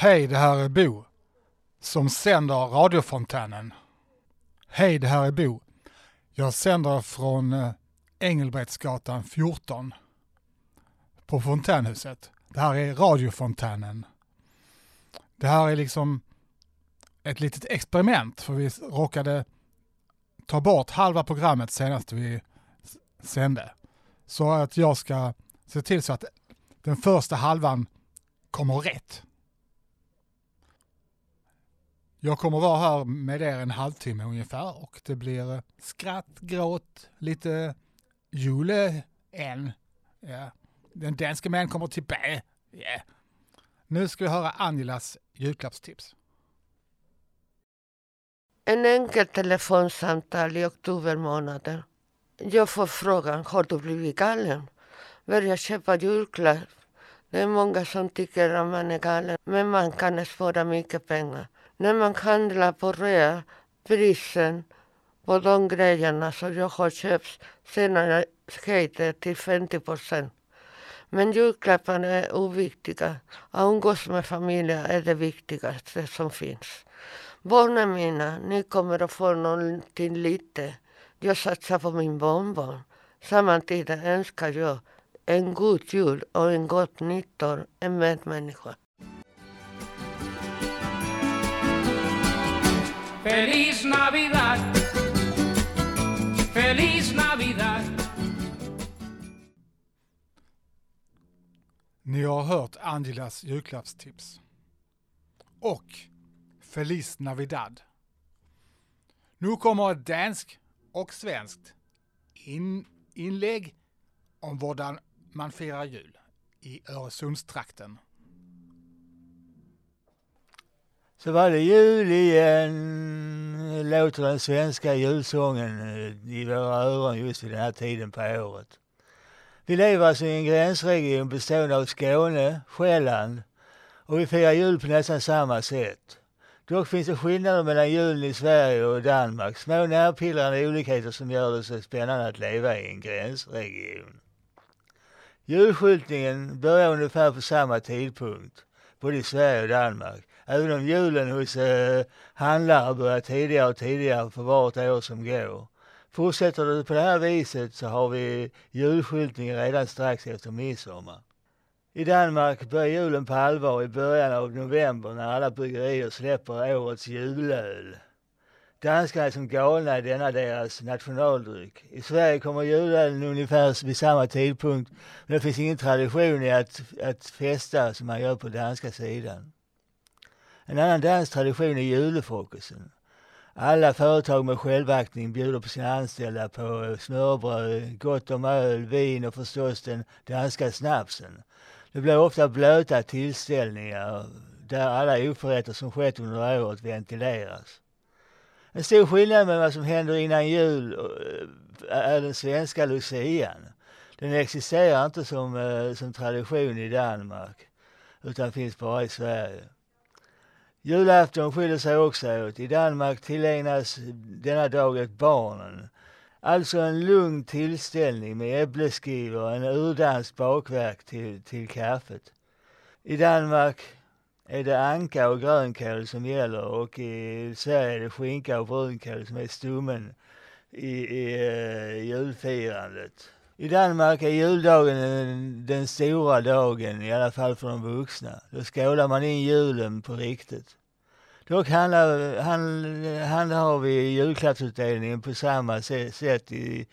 Hej, det här är Bo som sänder radiofontänen. Hej, det här är Bo. Jag sänder från eh, Engelbrektsgatan 14 på fontänhuset. Det här är radiofontänen. Det här är liksom ett litet experiment för vi råkade ta bort halva programmet senast vi sände. Så att jag ska se till så att den första halvan kommer rätt. Jag kommer vara här med er en halvtimme ungefär och det blir eh, skratt, gråt, lite jule än. Ja. Den danske män kommer tillbaka. Ja. Nu ska vi höra Angelas julklappstips. En enkel telefonsamtal i oktober månad. Jag får frågan, har du blivit galen? Börja köpa julklapp. Det är många som tycker att man är galen, men man kan spara mycket pengar. När man handlar på rea, prisen på de grejerna som jag har köpt senare skater till 50 procent. Men julklapparna är oviktiga. Att umgås med familjen är det viktigaste som finns. Barnen mina, ni kommer att få någonting lite. Jag satsar på min barnbarn. Samtidigt önskar jag en god jul och en gott nytt år, en medmänniska. Feliz Navidad. Feliz Navidad. Ni har hört Angelas julklappstips. Och Feliz Navidad. Nu kommer ett danskt och svenskt in, inlägg om hur man firar jul i Öresundstrakten. Så var det jul igen, låter den svenska julsången eh, i våra öron just vid den här tiden på året. Vi lever alltså i en gränsregion bestående av Skåne, Själland och vi firar jul på nästan samma sätt. Dock finns det skillnader mellan julen i Sverige och Danmark, små närpillrande olikheter som gör det så spännande att leva i en gränsregion. Julskyltningen börjar ungefär på samma tidpunkt, både i Sverige och Danmark. Även om julen hos eh, handlare börjar tidigare och tidigare för vart år som går. Fortsätter det på det här viset så har vi julskyltning redan strax efter midsommar. I Danmark börjar julen på allvar i början av november när alla bryggerier släpper årets julöl. Danskarna är som galna i denna deras nationaldryck. I Sverige kommer julölen ungefär vid samma tidpunkt men det finns ingen tradition i att, att festa som man gör på danska sidan. En annan dansk tradition är julefrukosten. Alla företag med självaktning bjuder på sina anställda på eh, smörbröd, gott om öl, vin och förstås den danska snapsen. Det blir ofta blöta tillställningar där alla oförrätter som skett under året ventileras. En stor skillnad med vad som händer innan jul eh, är den svenska lucian. Den existerar inte som, eh, som tradition i Danmark utan finns bara i Sverige. Julafton skiljer sig också åt. I Danmark tillägnas denna dag ett barnen. Alltså en lugn tillställning med äppleskivor och en urdansk bakverk till, till kaffet. I Danmark är det anka och grönkål som gäller och i Sverige är det skinka och brunkål som är stommen i, i i julfirandet. I Danmark är juldagen den, den stora dagen, i alla fall för de vuxna. Då skålar man in julen på riktigt. Dock handlar, hand, handhar vi julklappsutdelningen på samma sätt i,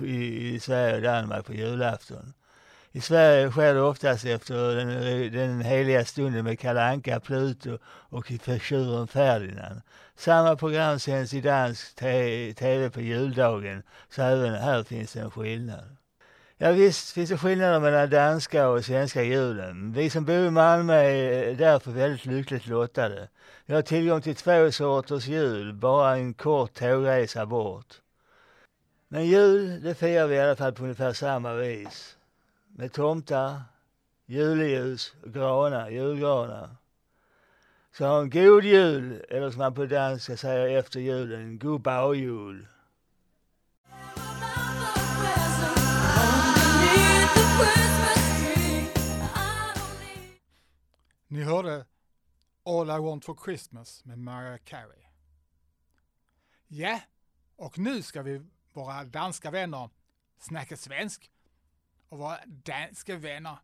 i, i Sverige och Danmark på julafton. I Sverige sker det oftast efter den, den heliga stunden med Kalle Anka, Pluto och tjuren Ferdinand. Samma program sänds i dansk tv på juldagen, så även här finns en skillnad. Ja visst finns det skillnader mellan danska och svenska julen. Vi som bor i Malmö är därför väldigt lyckligt lottade. Vi har tillgång till två sorters jul, bara en kort tågresa bort. Men jul, det firar vi i alla fall på ungefär samma vis med tomtar, juleljus och granar, julgranar. Så ha en god jul, eller som man på danska säger efter julen, god bagjul. Ni hörde All I Want For Christmas med Mariah Carey. Ja, och nu ska vi våra danska vänner snacka svensk. Och våra danska vänner,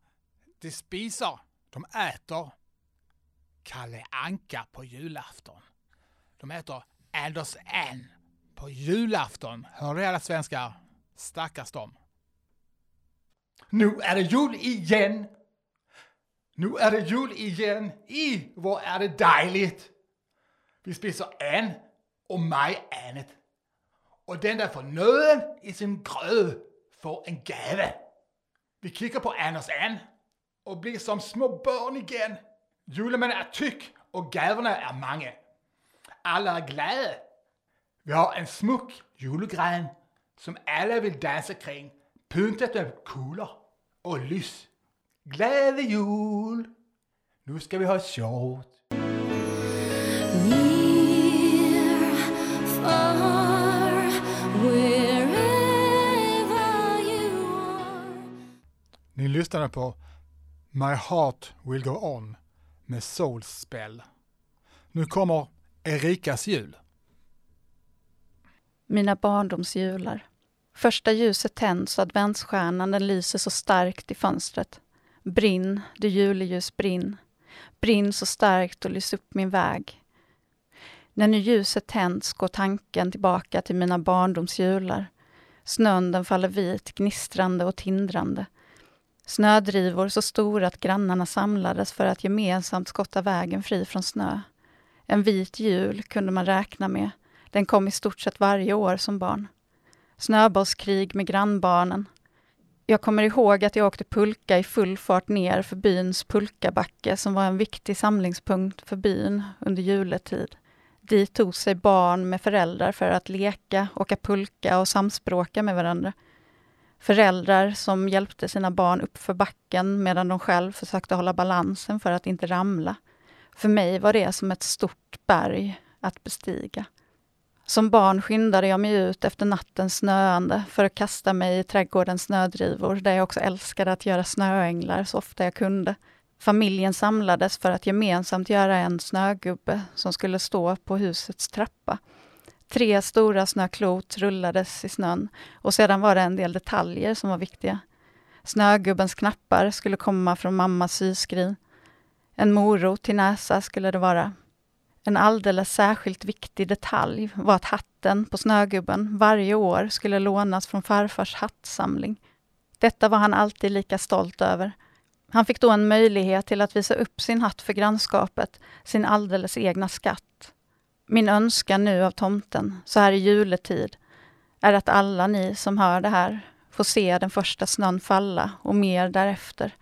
de spisar, de äter Kalle Anka på julafton. De äter Anders N på julafton. Hör ni alla svenskar? Stackars dem. Nu är det jul igen! Nu är det jul igen! I, vad är det dejligt! Vi spiser en och mig annat, Och den där får nöden i sin gröd får en gave. Vi kikar på Anders Ann och blir som små barn igen. Julen är tyck och gaverna är många. Alla är glada. Vi har en smuk julgran som alla vill dansa kring, pyntat med kulor och lys. Glade jul! Nu ska vi ha sjovt. Near, far, wherever you are. Ni lyssnade på My Heart Will Go On med Soul Spell. Nu kommer Erikas jul. Mina barndomsjular. Första ljuset tänds och adventsstjärnan den lyser så starkt i fönstret. Brinn, du juleljus brinn. Brinn så starkt och lys upp min väg. När nu ljuset tänds går tanken tillbaka till mina barndomsjular. Snön den faller vit, gnistrande och tindrande. Snödrivor så stora att grannarna samlades för att gemensamt skotta vägen fri från snö. En vit jul kunde man räkna med. Den kom i stort sett varje år som barn. Snöbollskrig med grannbarnen. Jag kommer ihåg att jag åkte pulka i full fart ner för byns pulkabacke som var en viktig samlingspunkt för byn under juletid. Dit tog sig barn med föräldrar för att leka, åka pulka och samspråka med varandra. Föräldrar som hjälpte sina barn upp för backen medan de själv försökte hålla balansen för att inte ramla. För mig var det som ett stort berg att bestiga. Som barn skyndade jag mig ut efter nattens snöande för att kasta mig i trädgårdens snödrivor där jag också älskade att göra snöänglar så ofta jag kunde. Familjen samlades för att gemensamt göra en snögubbe som skulle stå på husets trappa. Tre stora snöklot rullades i snön och sedan var det en del detaljer som var viktiga. Snögubbens knappar skulle komma från mammas syskrin. En morot till näsa skulle det vara. En alldeles särskilt viktig detalj var att hatten på snögubben varje år skulle lånas från farfars hattsamling. Detta var han alltid lika stolt över. Han fick då en möjlighet till att visa upp sin hatt för grannskapet, sin alldeles egna skatt. Min önskan nu av tomten, så här i juletid, är att alla ni som hör det här får se den första snön falla och mer därefter.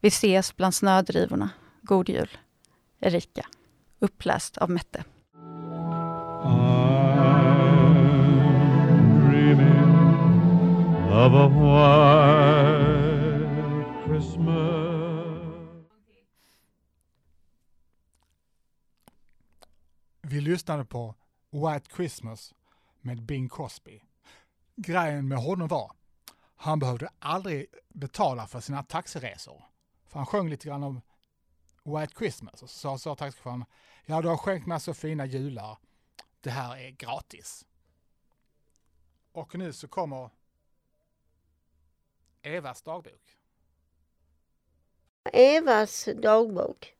Vi ses bland snödrivorna. God jul. Erika. Uppläst av Mette. I'm dreaming of a white Christmas. Vi lyssnade på White Christmas med Bing Crosby. Grejen med honom var, han behövde aldrig betala för sina taxiresor. För han sjöng lite grann om White Christmas och så sa, taxichauffören, ja du har skänkt mig så fina jular, det här är gratis. Och nu så kommer Evas dagbok. Evas dagbok.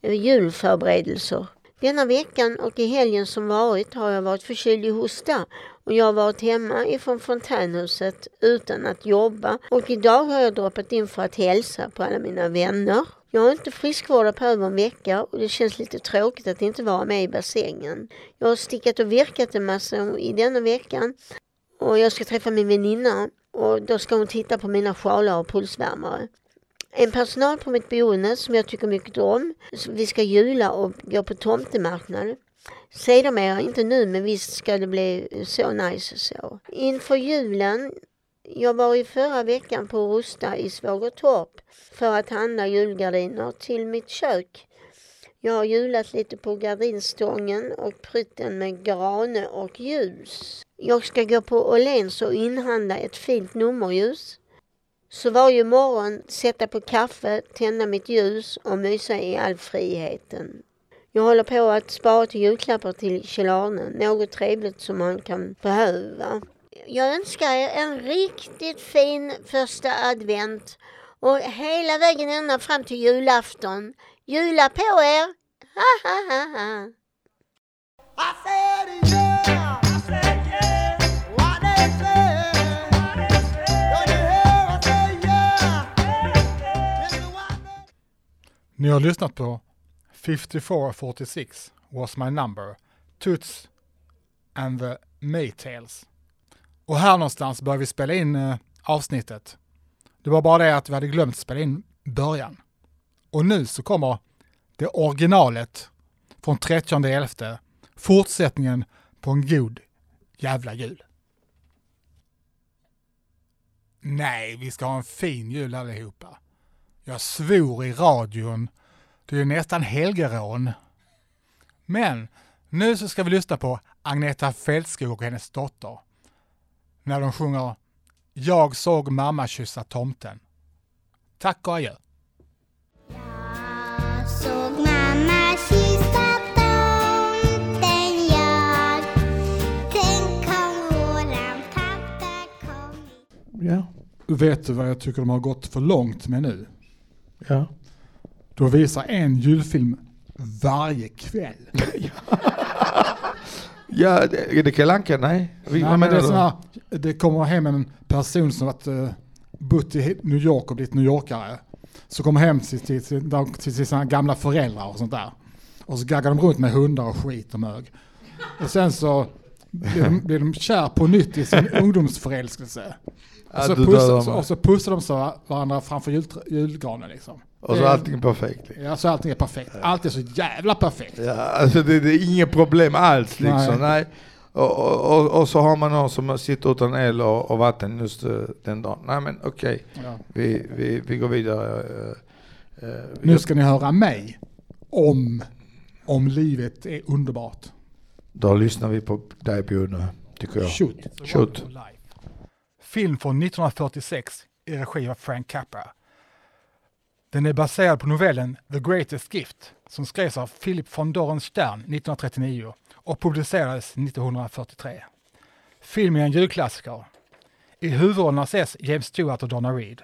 Julförberedelser. Denna veckan och i helgen som varit har jag varit förkyld i hosta och jag har varit hemma ifrån fontänhuset utan att jobba och idag har jag droppat in för att hälsa på alla mina vänner. Jag har inte friskvårdat på över en vecka och det känns lite tråkigt att inte vara med i bassängen. Jag har stickat och virkat en massa i denna veckan och jag ska träffa min väninna och då ska hon titta på mina sjalar och pulsvärmare. En personal på mitt boende som jag tycker mycket om. Vi ska jula och gå på tomtemarknad. Sedermera, inte nu, men visst ska det bli så nice så. Inför julen, jag var i förra veckan på Rusta i Svågertorp för att handla julgardiner till mitt kök. Jag har julat lite på gardinstången och prytt den med grane och ljus. Jag ska gå på Åhléns och inhandla ett fint nummerljus. Så varje morgon sätta på kaffe, tända mitt ljus och mysa i all friheten. Jag håller på att spara till julklappar till Kjell-Arne. Något trevligt som man kan behöva. Jag önskar er en riktigt fin första advent och hela vägen ända fram till julafton. Jula på er! Ha, ha, ha, ha. Ni har lyssnat på 5446 was my number, Toots and the Maytales. Och här någonstans började vi spela in eh, avsnittet. Det var bara det att vi hade glömt spela in början. Och nu så kommer det originalet från 30.11. Fortsättningen på en god jävla jul. Nej, vi ska ha en fin jul allihopa. Jag svor i radion. Det är nästan helgerån. Men nu så ska vi lyssna på Agneta Fältskog och hennes dotter. När de sjunger Jag såg mamma kyssa tomten. Tack och adjö. Ja. Vet du vad jag tycker de har gått för långt med nu? Ja. De visar en julfilm varje kväll. Ja, det, är det Kalle Anka? Nej. Vi, Nej, vad men det, är du? Det kommer hem en person som varit uh, bott i New York och blivit New Yorkare. Så kommer hem till, till, till, till, sina gamla föräldrar och sånt där. Och så gaggar de runt med hundar och skit och mög. Och sen så blir de, blir de kär på nytt i sin ungdomsförälskelse. Och så, pussar, och så pussar de så varandra framför jul, julgranen liksom. Och så allting perfekt. liksom. Ja, så allting är perfekt. Allt är så jävla perfekt. Ja, alltså det, det är inget problem alls liksom. Nej. Och, och, och, och så har man någon som sitter utan el och, och vatten just eh, den dagen. Nej men okej, Ja. vi, vi, vi går vidare. eh, eh, Nu ska ni höra mig om, om livet är underbart. Då lyssnar vi på dig Björne, tycker jag. Shoot. Shoot. Film från 1946 i regi av Frank Capra. Den är baserad på novellen The Greatest Gift som skrevs av Philip von Dorenstern 1939 och publicerades 1943. Filmen är en julklassiker. I huvudrollerna ses James Stewart och Donna Reed.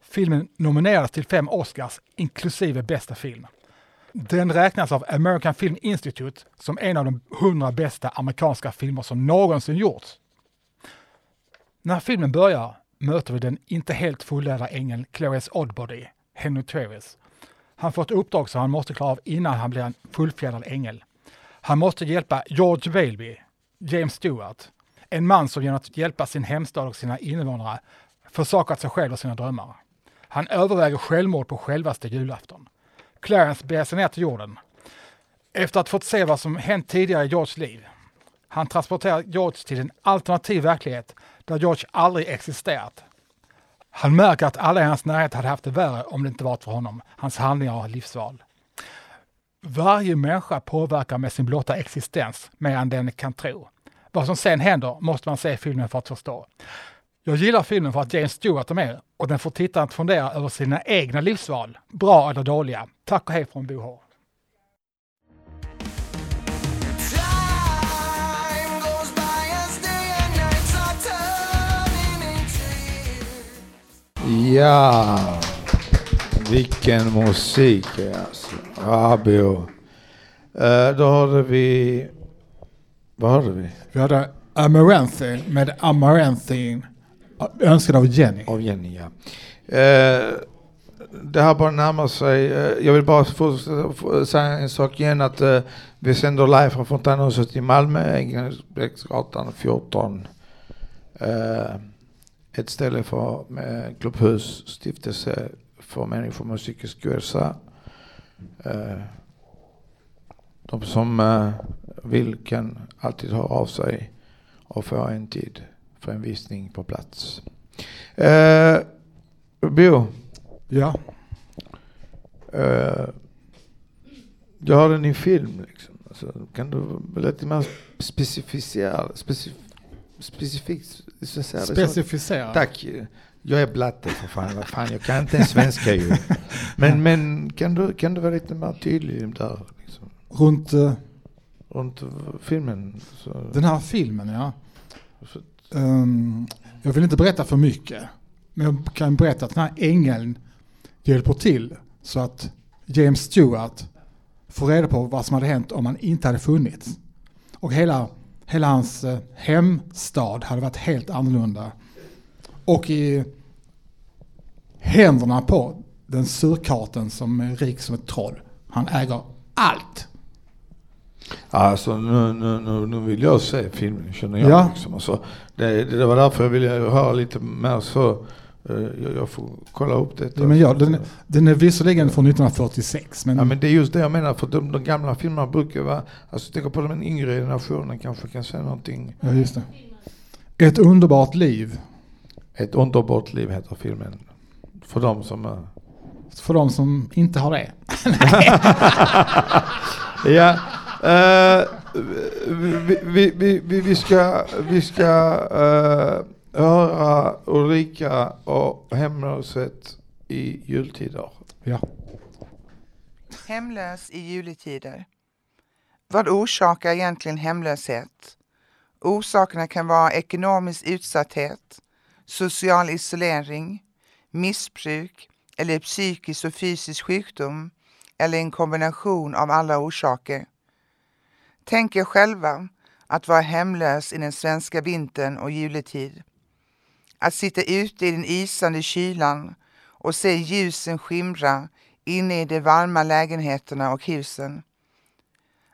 Filmen nominerades till fem Oscars inklusive bästa film. Den räknas av American Film Institute som en av de hundra bästa amerikanska filmer som någonsin gjorts. När filmen börjar möter vi den inte helt fullärda ängeln Clarice Oddbody, Henry Travis. Han får ett uppdrag som han måste klara av innan han blir en fullfjädrad ängel. Han måste hjälpa George Bailby, James Stewart, en man som genom att hjälpa sin hemstad och sina invånare försakat sig själv och sina drömmar. Han överväger självmord på självaste julafton. Clarence beger sig ner till jorden. Efter att fått se vad som hänt tidigare i Georges liv. Han transporterar George till en alternativ verklighet där George aldrig existerat. Han märker att alla i hans närhet hade haft det värre om det inte varit för honom, hans handlingar och livsval. Varje människa påverkar med sin blotta existens mer än den kan tro. Vad som sen händer måste man se filmen för att förstå. Jag gillar filmen för att James Stewart är med och den får tittaren att fundera över sina egna livsval, bra eller dåliga. Tack och hej från Bo Hår. Ja, vilken musik alltså. Rabio. Uh, då hade vi... Vad hade vi? Vi hade Amaranthi med Amaranthi önskad av Jenny. Av Jenny, ja. Eh, det här bara närmar sig. eh, jag vill bara säga en sak igen att eh, vi sänder live från Fontänhuset i Malmö, Ängelbäcksgatan 14. Eh, ett ställe för med klubbhus, stiftelse för människor med psykisk ohälsa. Eh, de som eh, vill kan alltid höra av sig och få en tid för en visning på plats. Eh, Bo, Ja, eh, jag har den i film. Liksom. Alltså, kan du vara lite mer specificera? Specif, säga, liksom. specificera. Tack. Jag är blatte för fan. Vad fan. Jag kan inte ens svenska ju. Men, men kan, du, kan du vara lite mer tydlig där? Liksom? runt eh, Runt filmen. Så, den här filmen, ja. Ehm, jag vill inte berätta för mycket. Men jag kan berätta att den här ängeln hjälper till så att James Stewart får reda på vad som hade hänt om han inte hade funnits. Och hela, hela hans eh, hemstad hade varit helt annorlunda. Och i händerna på den surkarten som är rik som ett troll. Han äger allt. Alltså nu, nu, nu, nu vill jag se filmen känner jag. Ja. Liksom. Alltså, det, det var därför jag ville höra lite mer så. eh, jag, jag får kolla upp detta. Ja, men ja, den, den är visserligen från 1946 men, Ja men det är just det jag menar, för de, de gamla filmerna brukar vara, alltså tänk på den yngre generationen kanske kan säga någonting. ja, just det. Ett underbart liv Ett underbart liv heter filmen. För de som... för de som inte har det. Ja, eh, vi, vi, vi, vi, ska, vi ska eh, höra Ulrika och hemlöshet i jultider. Ja. Hemlös i juletider. Vad orsakar egentligen hemlöshet? Orsakerna kan vara ekonomisk utsatthet, social isolering, missbruk eller psykisk och fysisk sjukdom eller en kombination av alla orsaker. Tänk er själva att vara hemlös i den svenska vintern och juletid. Att sitta ute i den isande kylan och se ljusen skimra inne i de varma lägenheterna och husen.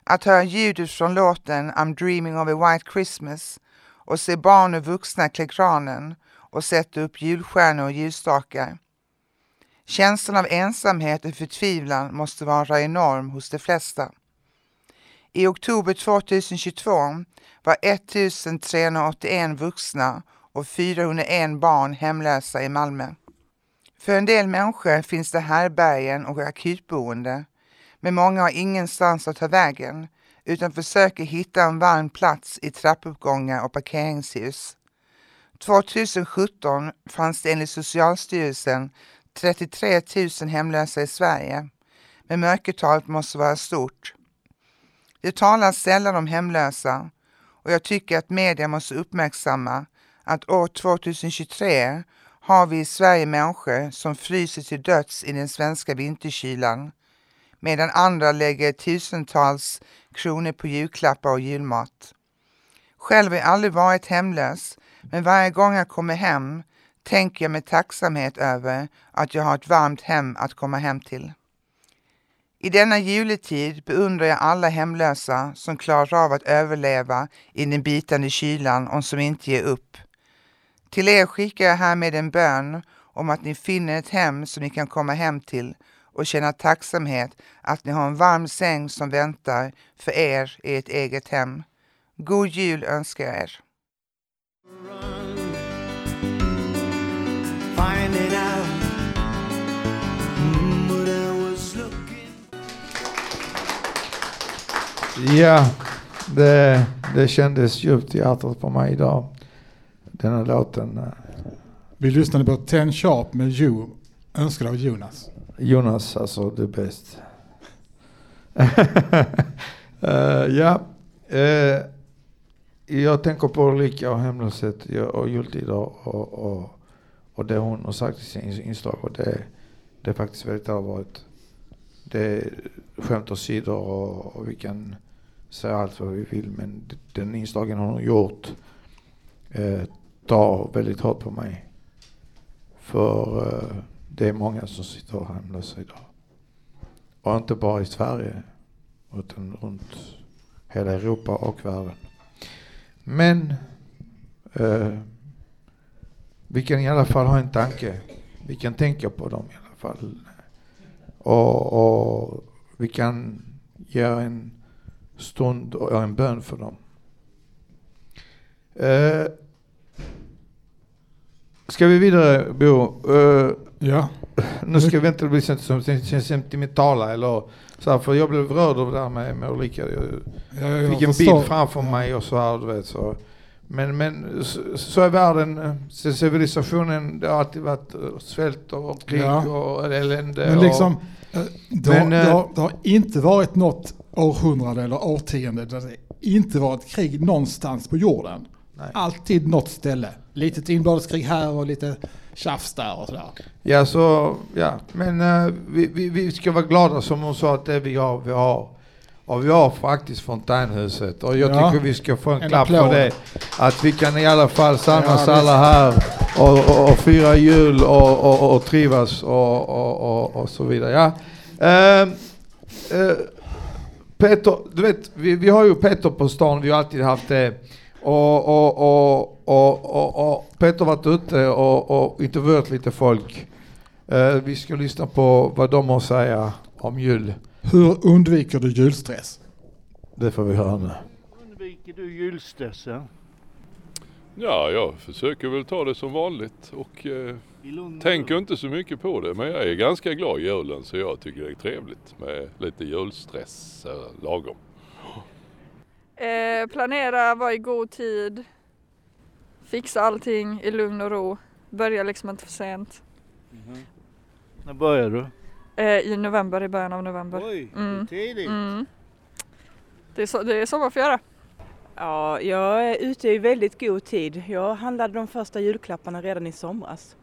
Att höra ljudet från låten I'm dreaming of a white Christmas och se barn och vuxna klä granen och sätta upp julstjärnor och ljusstakar. Känslan av ensamhet och förtvivlan måste vara enorm hos de flesta. I oktober 2022 var 1381 vuxna och 401 barn hemlösa i Malmö. För en del människor finns det härbergen och akutboende, men många har ingenstans att ta vägen utan försöker hitta en varm plats i trappuppgångar och parkeringshus. 2017 fanns det enligt Socialstyrelsen 33 000 hemlösa i Sverige, men mörkertalet måste vara stort. Det talas sällan om hemlösa och jag tycker att media måste uppmärksamma att år 2023 har vi i Sverige människor som fryser till döds i den svenska vinterkylan medan andra lägger tusentals kronor på julklappar och julmat. Själv har jag aldrig varit hemlös men varje gång jag kommer hem tänker jag med tacksamhet över att jag har ett varmt hem att komma hem till. I denna juletid beundrar jag alla hemlösa som klarar av att överleva i den bitande kylan och som inte ger upp. Till er skickar jag härmed en bön om att ni finner ett hem som ni kan komma hem till och känna tacksamhet att ni har en varm säng som väntar för er i ett eget hem. God jul önskar jag er. Ja, det, det kändes djupt i hjärtat på mig idag. Den här låten. Vi lyssnade på Ten Sharp med You, önskad av Jonas. Jonas, alltså det är bäst. Eh, ja, eh, jag tänker på Ulrika och hemlöshet och jultider och, och, och det hon har sagt i sin inslag och det, det är faktiskt väldigt allvarligt. Det är skämt åsido och, och vi kan säga allt vad vi vill men den inslagen hon har gjort eh, tar väldigt hårt på mig. För eh, det är många som sitter hemlösa idag. Och inte bara i Sverige utan runt hela Europa och världen. Men eh, vi kan i alla fall ha en tanke. Vi kan tänka på dem i alla fall. Och, och vi kan göra en stund och en bön för dem. Eh, ska vi vidare Bo? Eh, Ja, nu ska vi inte bli som sen- sentimentala eller så här, för jag blev rörd av det där med, med olika, jag jag, jag fick en bild framför mig och så här, du vet så. Men, men så, är världen, eh, civilisationen, det har alltid varit eh, svält och krig Ja. och elände. Men och, liksom, Eh, Det har, Men, det, har, det har inte varit något århundrade eller årtionde där det inte varit krig någonstans på jorden. Nej. Alltid något ställe. Litet inbördeskrig här och lite tjafs där och sådär. Ja, så, ja. men vi, vi, vi ska vara glada som hon sa att det vi har, vi har. Och vi har faktiskt fontänhuset och jag Ja. tycker vi ska få en, En klapp för applåd. det. Att vi kan i alla fall samlas Ja, alla här och, och, och fira jul och, och, och trivas och, och, och, och så vidare. Ja. Ehm, eh, Peter, du vet, vi, vi har ju Peter på stan, vi har alltid haft det. Och, och, och, och, och, Peter varit ute och, intervjuat lite folk. Eh, vi ska lyssna på vad de har att säga om jul. Hur undviker du julstress? Det får vi höra nu. Undviker du julstressen? Ja, jag försöker väl ta det som vanligt och eh, tänker inte så mycket på det. Men jag är ganska glad i julen så jag tycker det är trevligt med lite julstress eh, lagom. Eh, planera, vara i god tid. Fixa allting i lugn och ro. Börja liksom inte för sent. Mhm. När börjar du? Eh, I november, i början av november. Oj, Mm. tidigt. Mm. Det, är så, det är göra. Ja, jag är ute i väldigt god tid. Jag handlade de första julklapparna redan i somras.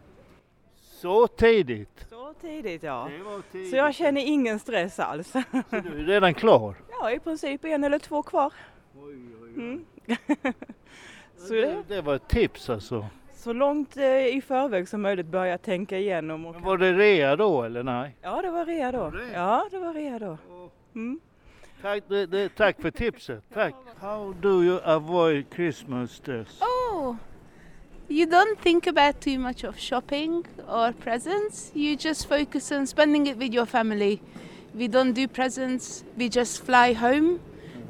Så tidigt? Så tidigt ja. Det var tidigt. Så jag känner ingen stress alls. Så du är redan klar? Ja, i princip en eller två kvar. Mm. så, Det, det, det var ett tips alltså. Så långt eh, i förväg som möjligt börja tänka igenom. Och Men var det rea då eller nej? Ja, det var rea då. det? Ja, det var rea då. Mm. Tack, det, det, tack för tipset. Tack. How do you avoid Christmas stress? Oh, you don't think about too much of shopping or presents. You just focus on spending it with your family. We don't do presents. We just fly home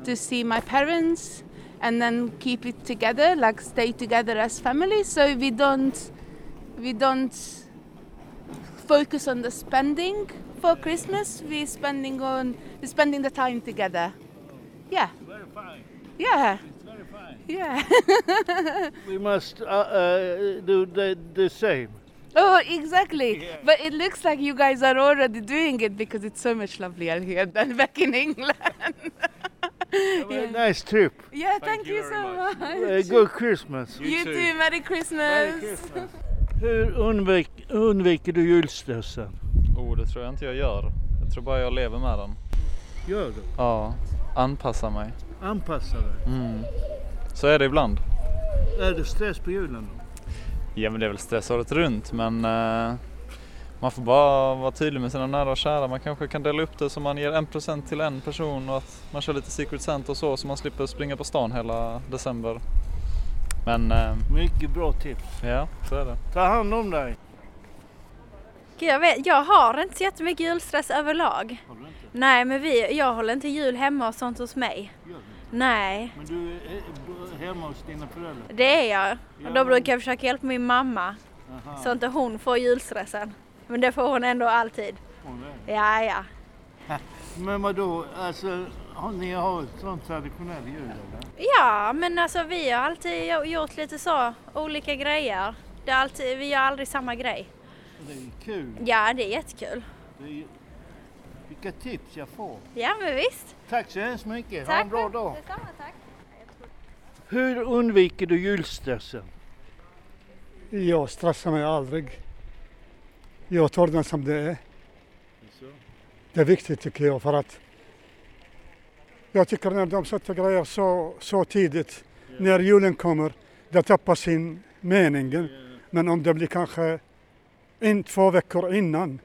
to see my parents and then keep it together, like stay together as family. So we don't, we don't focus on the spending for Christmas. We're spending on, we're spending the time together. Yeah. Very fine. Yeah. It's very fine. Yeah. We must uh, uh, do the, the same. Oh, exactly. Yeah. But it looks like you guys are already doing it because it's so much lovelier here than back in England. Yeah. nice trip. yeah, thank, you, you so very much. Uh, good Christmas. You, too. Merry Christmas. Merry Christmas. Hur undvik, undviker du julstressen? Oh, det tror jag inte jag gör. Jag tror bara jag lever med den. Gör du? Ja, anpassa mig. Anpassa dig. Mm. Så är det ibland. Är det stress på julen då? Ja, men det är väl stress året runt, men eh, man får bara vara tydlig med sina nära och kära. Man kanske kan dela upp det så man ger en present till en person och att man kör lite Secret Santa och så, så man slipper springa på stan hela december. Men eh, Mycket bra tips. ja, så är det. Ta hand om dig. Gud, Jag, vet, jag har inte så jättemycket julstress överlag. Har du inte? Nej, men vi, jag håller inte jul hemma och sånt hos mig. Gör du? Nej, Men du är eh, hemma hos dina föräldrar? det är jag. Ja, Och då brukar jag försöka hjälpa min mamma Aha. så inte hon får julstressen. Men det får hon ändå alltid. Hon är. Ja, ja. Men vadå, alltså har ni har ett sånt traditionell jul eller? Ja, men alltså vi har alltid gjo- gjort lite så, olika grejer. Det är alltid, vi gör aldrig samma grej. Det är kul. Ja, det är jättekul. Det är, vilka tips jag får. Ja, men visst. Tack så hemskt mycket. Ha Tack. en bra dag. Detsamma, tack. Hur undviker du julstressen? Jag stressar mig aldrig. Jag tar den som det är. Det är viktigt tycker jag för att jag tycker när de sätter grejer så, så tidigt, när julen kommer, det tappar sin mening. Men om det blir kanske en, två veckor innan,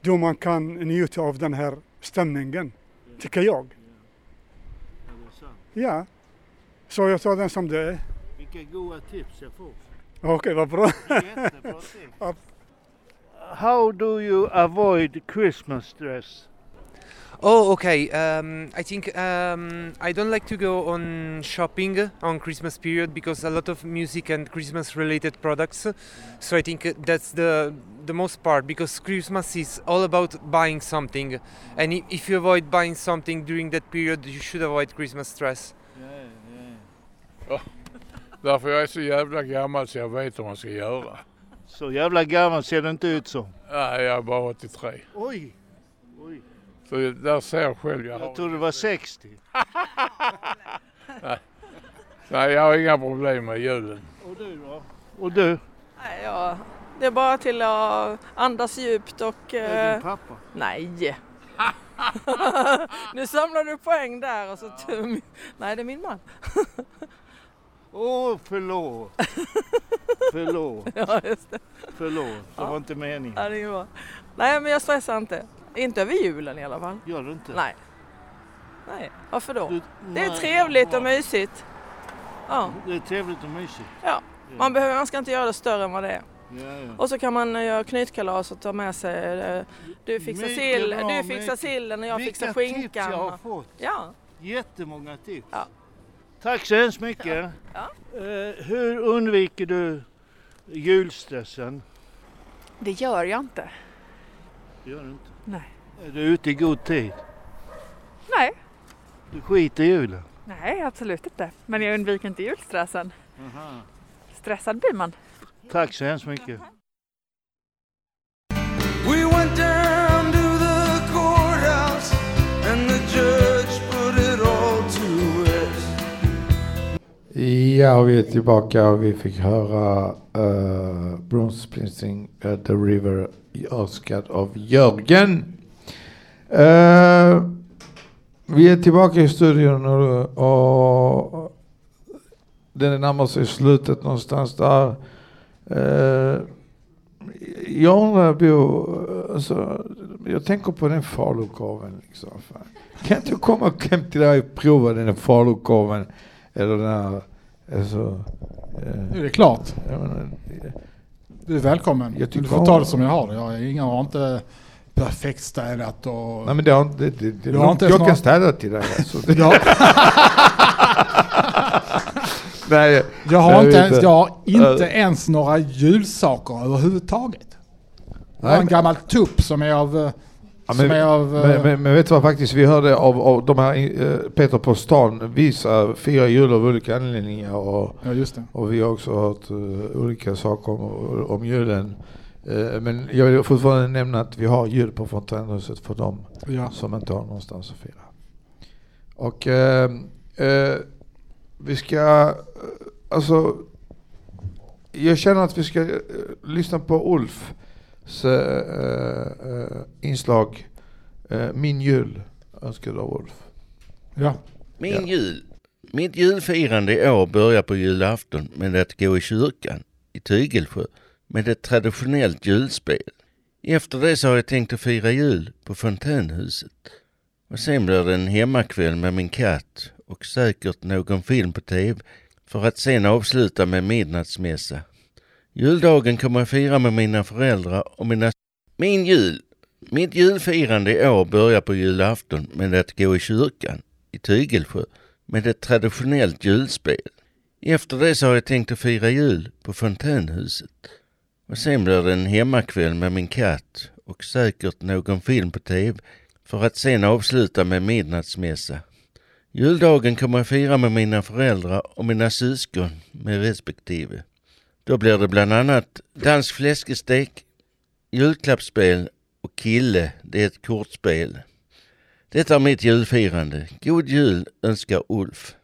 då man kan njuta av den här stämningen, tycker jag. Ja, så jag tar den som det är. Vilka goda tips jag får. Okej, vad bra. Jättebra tips. How do you avoid Christmas stress? Oh, okay. Um, I think um, I don't like to go on shopping on Christmas period because a lot of music and Christmas related products. So I think that's the the most part because Christmas is all about buying something, and if you avoid buying something during that period, you should avoid Christmas stress. Yeah, yeah. Därför jag är så jävla gammal så jag vet vad man ska göra. Så jävla gammal ser du inte ut som. Nej, jag är bara 83. Oj! Oj. Så där ser jag själv. Jag. Jag tror det var 60. Nej. Nej, jag har inga problem med julen. Och du då? Och du? Nej, ja, det är bara till att andas djupt och... Är din eh, pappa? Nej! nu samlar du poäng där och så tum. Nej, det är min man. Åh, förlåt. Förlåt. Ja, just det. Förlåt, det Ja. var inte meningen. Ja, det är bra. Nej, men jag stressar inte. Inte över julen i alla fall. Gör du inte? Nej. Nej, varför då? det är nej, trevligt och mysigt. Ja. Det är trevligt och mysigt. Ja, man, behöver, man ska inte göra det större än vad det är. Ja, ja. Och så kan man eh, göra knytkalas och ta med sig, eh, du fixar, Mycket sill, bra, du fixar mycket. sillen och jag Vilka fixar tips skinkan. jag har fått. Ja. Jättemånga tips. Ja. Tack så hemskt mycket. Eh, hur undviker du julstressen? Det gör jag inte. Det gör du inte. Nej. Är du ute i god tid? Nej, Du skiter i julen? nej absolut inte. Men jag undviker inte julstressen. Stressad blir man. Tack så hemskt mycket. Ja, vi är tillbaka och vi fick höra uh, Bruce Springsteen, uh, The River, önskad av Jörgen. Uh, vi är tillbaka i studion och, och den närmar sig slutet någonstans där. Uh, jag undrar Bo, alltså, jag tänker på den falukorven liksom. Kan inte du komma hem till dig och prova den falukorven? Eller den här, alltså. eh, Det är klart. menar, Du är välkommen. Jag du får ta det som jag har det. Jag har, inga, har inte perfekt städat och... Nej men det har inte, det, det, Du har inte jag kan städa till dig alltså. Nej, Jag har, inte ens, jag har inte Eh, ens några julsaker överhuvudtaget. Jag har Nej. en gammal tupp som är av... Ja, men, av men, men, men vet du vad faktiskt, vi hörde av, av de här, eh, Peter på stan visa fyra jul av olika anledningar och, Ja, och vi har också hört eh, olika saker om, om julen. Eh, men jag vill fortfarande nämna att vi har jul på fontänhuset för dem Ja. som inte har någonstans att fira. Och eh, vi ska, alltså, jag känner att vi ska lyssna på eh, inslag eh, Min jul, önskad av Ulf. Ja. Min jul. Mitt julfirande i år börjar på julafton med att gå i kyrkan i Tygelsjö med ett traditionellt julspel. Efter det så har jag tänkt att fira jul på fontänhuset. Och sen blir det en hemmakväll med min katt och säkert någon film på tv för att sen avsluta med midnattsmässa. Juldagen kommer jag fira med mina föräldrar och mina... Min jul. Mitt julfirande i år börjar på julafton med att gå i kyrkan i Tygelsjö med ett traditionellt julspel. Efter det så har jag tänkt att fira jul på fontänhuset. Och sen blir det en hemmakväll med min katt och säkert någon film på tv för att sen avsluta med midnattsmässa. Juldagen kommer jag fira med mina föräldrar och mina syskon med respektive. Då blir det bland annat dansk fläskestek, julklappsspel och kille, det är ett kortspel. Detta är mitt julfirande. God jul önskar Ulf.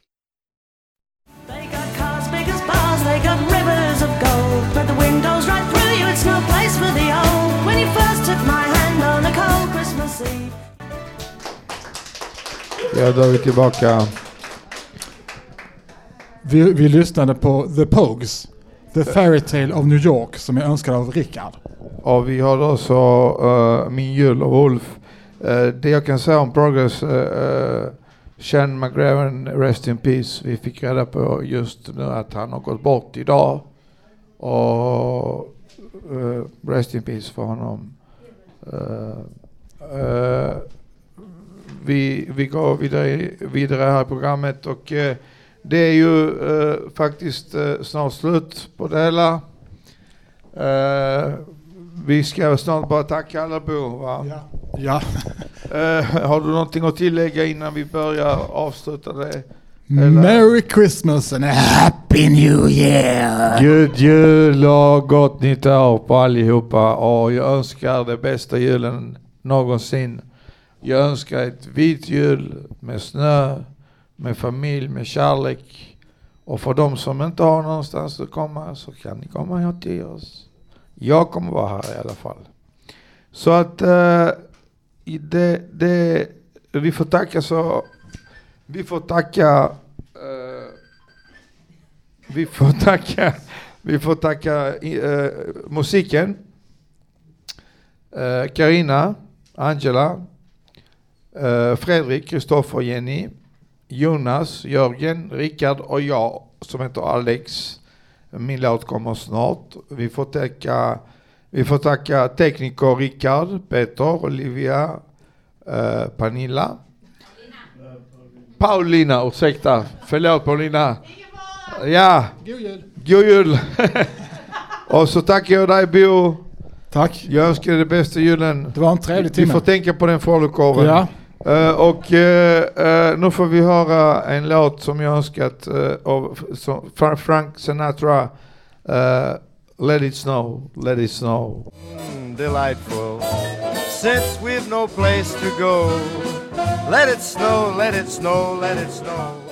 Ja, då är vi tillbaka. Vi, vi lyssnade på The Pogues, The Fairy Tale of New York, som är önskad av Rickard. Och vi har också uh, Min jul av Ulf. Uh, det jag kan säga om Progress, eh, eh, uh, Sean McGraven, Rest in Peace. Vi fick reda på just nu att han har gått bort idag. Och uh, Rest in Peace för honom. Vi, vi går vidare, vidare här i programmet och det är ju eh, faktiskt eh, snart slut på det hela. Eh, vi ska snart bara tacka alla Bo va? Ja. ja. Eh, har du någonting att tillägga innan vi börjar avsluta det? Merry Christmas and a Happy New Year! God jul och gott nytt år på allihopa och jag önskar det bästa julen någonsin Jag önskar ett vit jul med snö, med familj, med kärlek. Och för de som inte har någonstans att komma så kan ni komma hit till oss. Jag kommer vara här i alla fall. Så att uh, i det, det, vi får tacka så, vi får tacka, uh, vi får tacka, vi får tacka uh, musiken, Karina, Carina, Angela, Fredrik, Kristoffer, Jenny, Jonas, Jörgen, Rickard och jag som heter Alex. Min låt kommer snart. Vi får tacka, vi får tacka tekniker Rickard, Peter, Olivia, eh, Pernilla. Paulina, ursäkta. Förlåt Paulina. Ja. God jul. God jul. och så tackar jag dig Bo. Tack. Jag önskar dig det bästa julen. Det var en trevlig Vi timme. får tänka på den falukorven. Ja. Eh, och uh, uh, nu får vi höra en låt som jag önskat uh, av som Frank Sinatra. eh, let it snow, let it snow. Mm, delightful. Since we've no place to go, let it snow, let it snow, let it snow.